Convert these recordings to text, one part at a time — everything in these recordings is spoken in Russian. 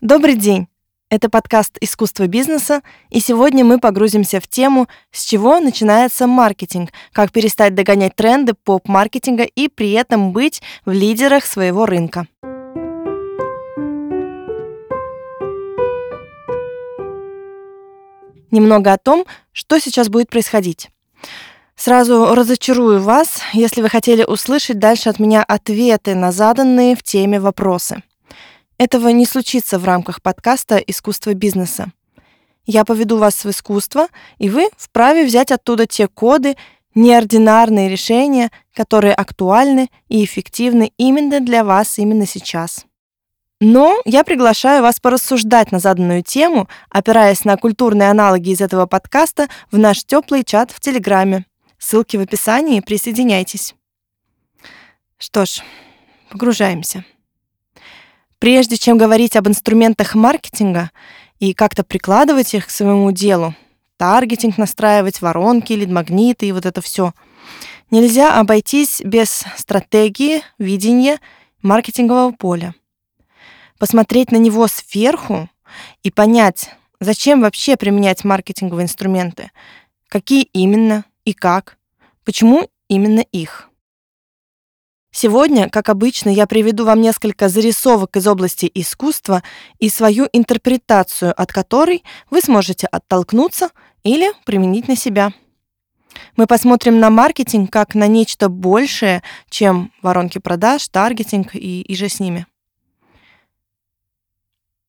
Добрый день! Это подкаст «Искусство бизнеса», и сегодня мы погрузимся в тему, с чего начинается маркетинг, как перестать догонять тренды поп-маркетинга и при этом быть в лидерах своего рынка. Немного о том, что сейчас будет происходить. Сразу разочарую вас, если вы хотели услышать дальше от меня ответы на заданные в теме вопросы – этого не случится в рамках подкаста «Искусство бизнеса». Я поведу вас в искусство, и вы вправе взять оттуда те коды, неординарные решения, которые актуальны и эффективны именно для вас именно сейчас. Но я приглашаю вас порассуждать на заданную тему, опираясь на культурные аналоги из этого подкаста в наш теплый чат в Телеграме. Ссылки в описании, присоединяйтесь. Что ж, погружаемся. Прежде чем говорить об инструментах маркетинга и как-то прикладывать их к своему делу, таргетинг настраивать, воронки, лид-магниты и вот это все, нельзя обойтись без стратегии, видения маркетингового поля. Посмотреть на него сверху и понять, зачем вообще применять маркетинговые инструменты, какие именно и как, почему именно их. Сегодня, как обычно, я приведу вам несколько зарисовок из области искусства и свою интерпретацию, от которой вы сможете оттолкнуться или применить на себя. Мы посмотрим на маркетинг как на нечто большее, чем воронки продаж, таргетинг и, и же с ними.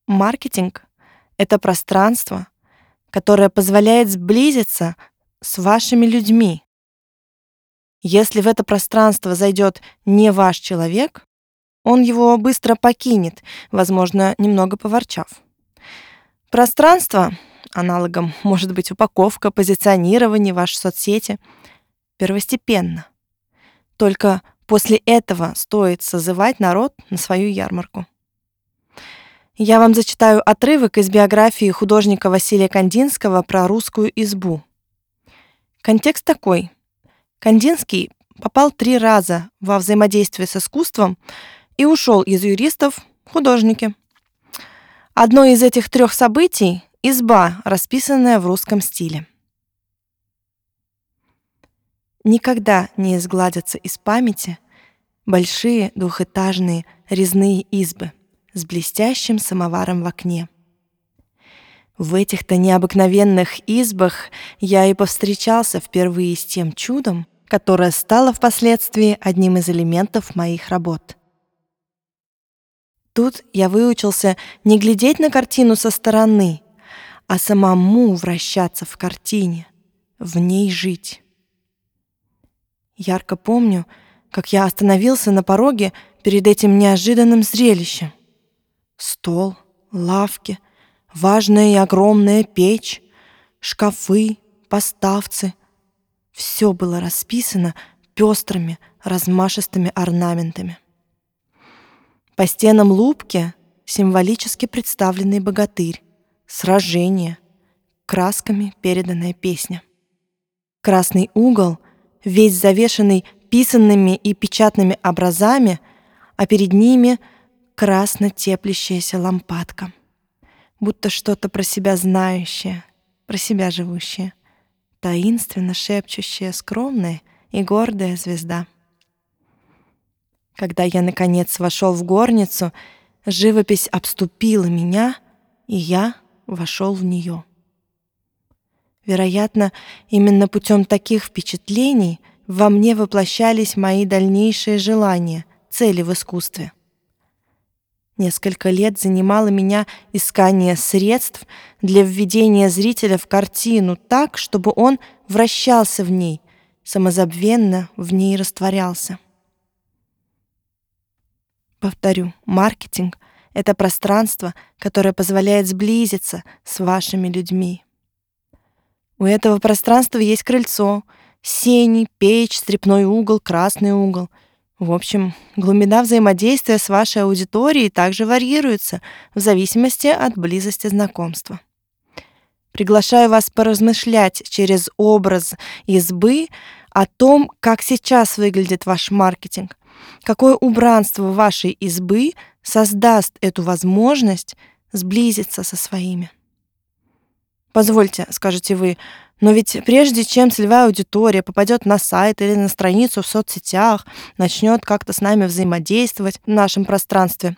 Маркетинг — это пространство, которое позволяет сблизиться с вашими людьми, если в это пространство зайдет не ваш человек, он его быстро покинет, возможно, немного поворчав. Пространство, аналогом может быть упаковка, позиционирование, вашей соцсети, первостепенно. Только после этого стоит созывать народ на свою ярмарку. Я вам зачитаю отрывок из биографии художника Василия Кандинского про русскую избу. Контекст такой – Кандинский попал три раза во взаимодействие с искусством и ушел из юристов художники. Одно из этих трех событий — изба, расписанная в русском стиле. Никогда не изгладятся из памяти большие двухэтажные резные избы с блестящим самоваром в окне. В этих-то необыкновенных избах я и повстречался впервые с тем чудом, которое стало впоследствии одним из элементов моих работ. Тут я выучился не глядеть на картину со стороны, а самому вращаться в картине, в ней жить. Ярко помню, как я остановился на пороге перед этим неожиданным зрелищем. Стол, лавки, важная и огромная печь, шкафы, поставцы, все было расписано пестрыми, размашистыми орнаментами. По стенам лупки символически представленный богатырь, сражение, красками переданная песня. Красный угол, весь завешенный писанными и печатными образами, а перед ними красно теплящаяся лампадка, будто что-то про себя знающее, про себя живущее таинственно шепчущая скромная и гордая звезда. Когда я, наконец, вошел в горницу, живопись обступила меня, и я вошел в нее. Вероятно, именно путем таких впечатлений во мне воплощались мои дальнейшие желания, цели в искусстве — Несколько лет занимало меня искание средств для введения зрителя в картину так, чтобы он вращался в ней, самозабвенно в ней растворялся. Повторю, маркетинг — это пространство, которое позволяет сблизиться с вашими людьми. У этого пространства есть крыльцо, сени, печь, стрепной угол, красный угол — в общем, глубина взаимодействия с вашей аудиторией также варьируется в зависимости от близости знакомства. Приглашаю вас поразмышлять через образ избы о том, как сейчас выглядит ваш маркетинг, какое убранство вашей избы создаст эту возможность сблизиться со своими. Позвольте, скажете вы, но ведь прежде чем целевая аудитория попадет на сайт или на страницу в соцсетях, начнет как-то с нами взаимодействовать в нашем пространстве,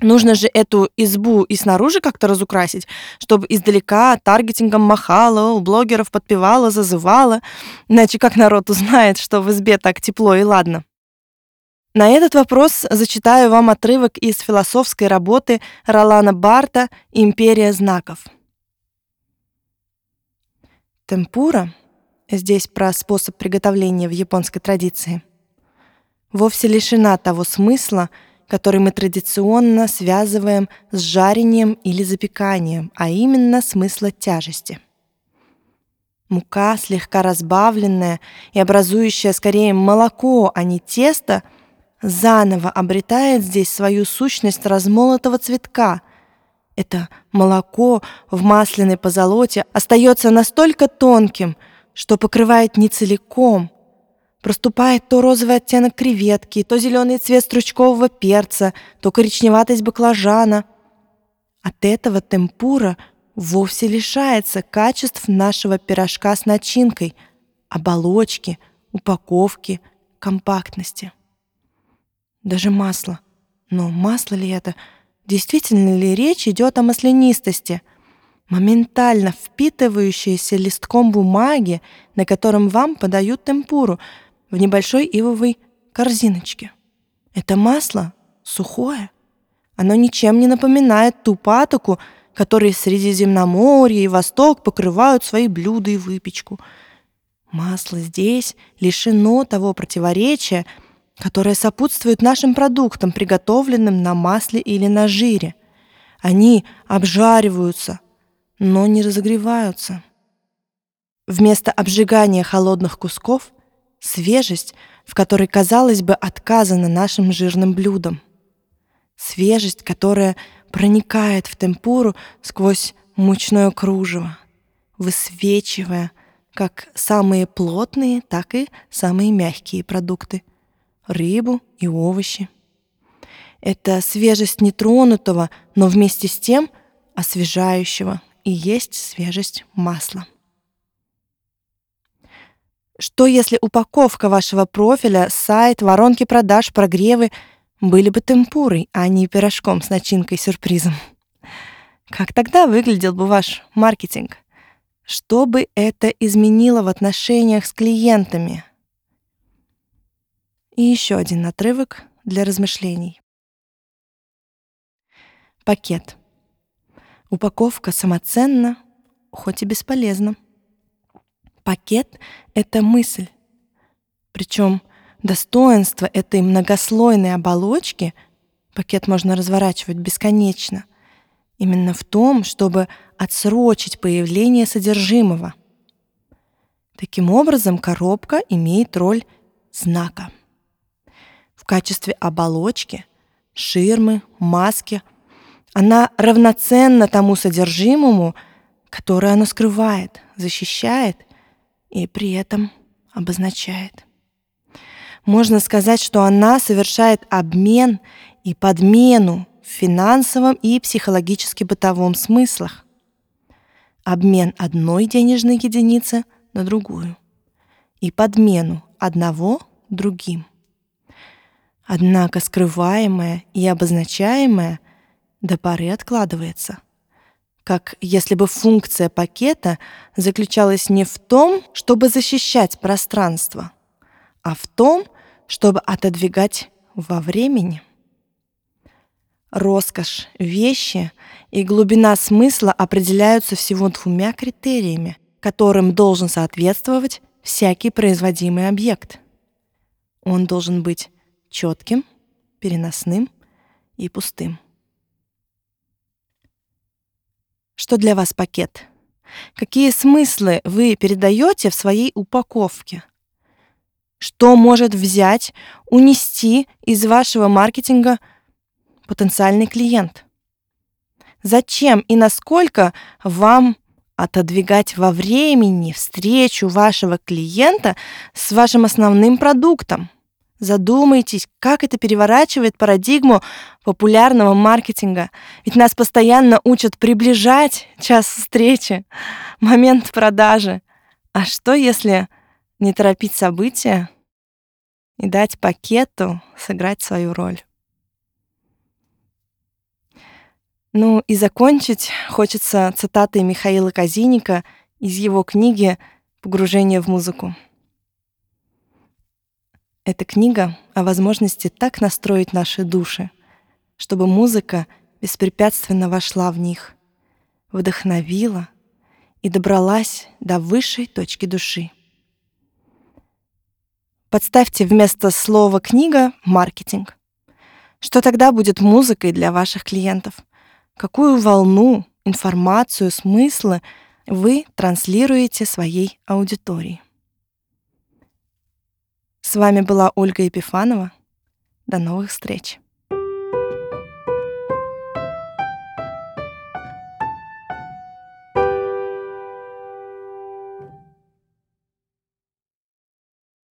Нужно же эту избу и снаружи как-то разукрасить, чтобы издалека таргетингом махала, у блогеров подпевала, зазывала. Иначе как народ узнает, что в избе так тепло и ладно? На этот вопрос зачитаю вам отрывок из философской работы Ролана Барта «Империя знаков». Темпура, здесь про способ приготовления в японской традиции, вовсе лишена того смысла, который мы традиционно связываем с жарением или запеканием, а именно смысла тяжести. Мука, слегка разбавленная и образующая скорее молоко, а не тесто, заново обретает здесь свою сущность размолотого цветка. Это молоко в масляной позолоте остается настолько тонким, что покрывает не целиком, Проступает то розовый оттенок креветки, то зеленый цвет стручкового перца, то коричневатость баклажана. От этого темпура вовсе лишается качеств нашего пирожка с начинкой, оболочки, упаковки, компактности. Даже масло. Но масло ли это? Действительно ли речь идет о маслянистости? Моментально впитывающееся листком бумаги, на котором вам подают темпуру — в небольшой ивовой корзиночке. Это масло сухое. Оно ничем не напоминает ту патоку, которой Средиземноморье и Восток покрывают свои блюда и выпечку. Масло здесь лишено того противоречия, которое сопутствует нашим продуктам, приготовленным на масле или на жире. Они обжариваются, но не разогреваются. Вместо обжигания холодных кусков Свежесть, в которой, казалось бы, отказано нашим жирным блюдам. Свежесть, которая проникает в темпуру сквозь мучное кружево, высвечивая как самые плотные, так и самые мягкие продукты — рыбу и овощи. Это свежесть нетронутого, но вместе с тем освежающего и есть свежесть масла. Что если упаковка вашего профиля, сайт, воронки продаж, прогревы были бы темпурой, а не пирожком с начинкой-сюрпризом? Как тогда выглядел бы ваш маркетинг? Что бы это изменило в отношениях с клиентами? И еще один отрывок для размышлений. Пакет. Упаковка самоценна, хоть и бесполезна. Пакет — это мысль. Причем достоинство этой многослойной оболочки пакет можно разворачивать бесконечно. Именно в том, чтобы отсрочить появление содержимого. Таким образом, коробка имеет роль знака. В качестве оболочки, ширмы, маски она равноценна тому содержимому, которое она скрывает, защищает и при этом обозначает. Можно сказать, что она совершает обмен и подмену в финансовом и психологически-бытовом смыслах. Обмен одной денежной единицы на другую и подмену одного другим. Однако скрываемое и обозначаемое до поры откладывается – как если бы функция пакета заключалась не в том, чтобы защищать пространство, а в том, чтобы отодвигать во времени. Роскошь вещи и глубина смысла определяются всего двумя критериями, которым должен соответствовать всякий производимый объект. Он должен быть четким, переносным и пустым. Что для вас пакет? Какие смыслы вы передаете в своей упаковке? Что может взять, унести из вашего маркетинга потенциальный клиент? Зачем и насколько вам отодвигать во времени встречу вашего клиента с вашим основным продуктом? Задумайтесь, как это переворачивает парадигму популярного маркетинга. Ведь нас постоянно учат приближать час встречи, момент продажи. А что, если не торопить события и дать пакету сыграть свою роль? Ну и закончить хочется цитатой Михаила Казиника из его книги «Погружение в музыку». Эта книга о возможности так настроить наши души, чтобы музыка беспрепятственно вошла в них, вдохновила и добралась до высшей точки души. Подставьте вместо слова «книга» маркетинг. Что тогда будет музыкой для ваших клиентов? Какую волну, информацию, смыслы вы транслируете своей аудитории? С вами была Ольга Епифанова. До новых встреч!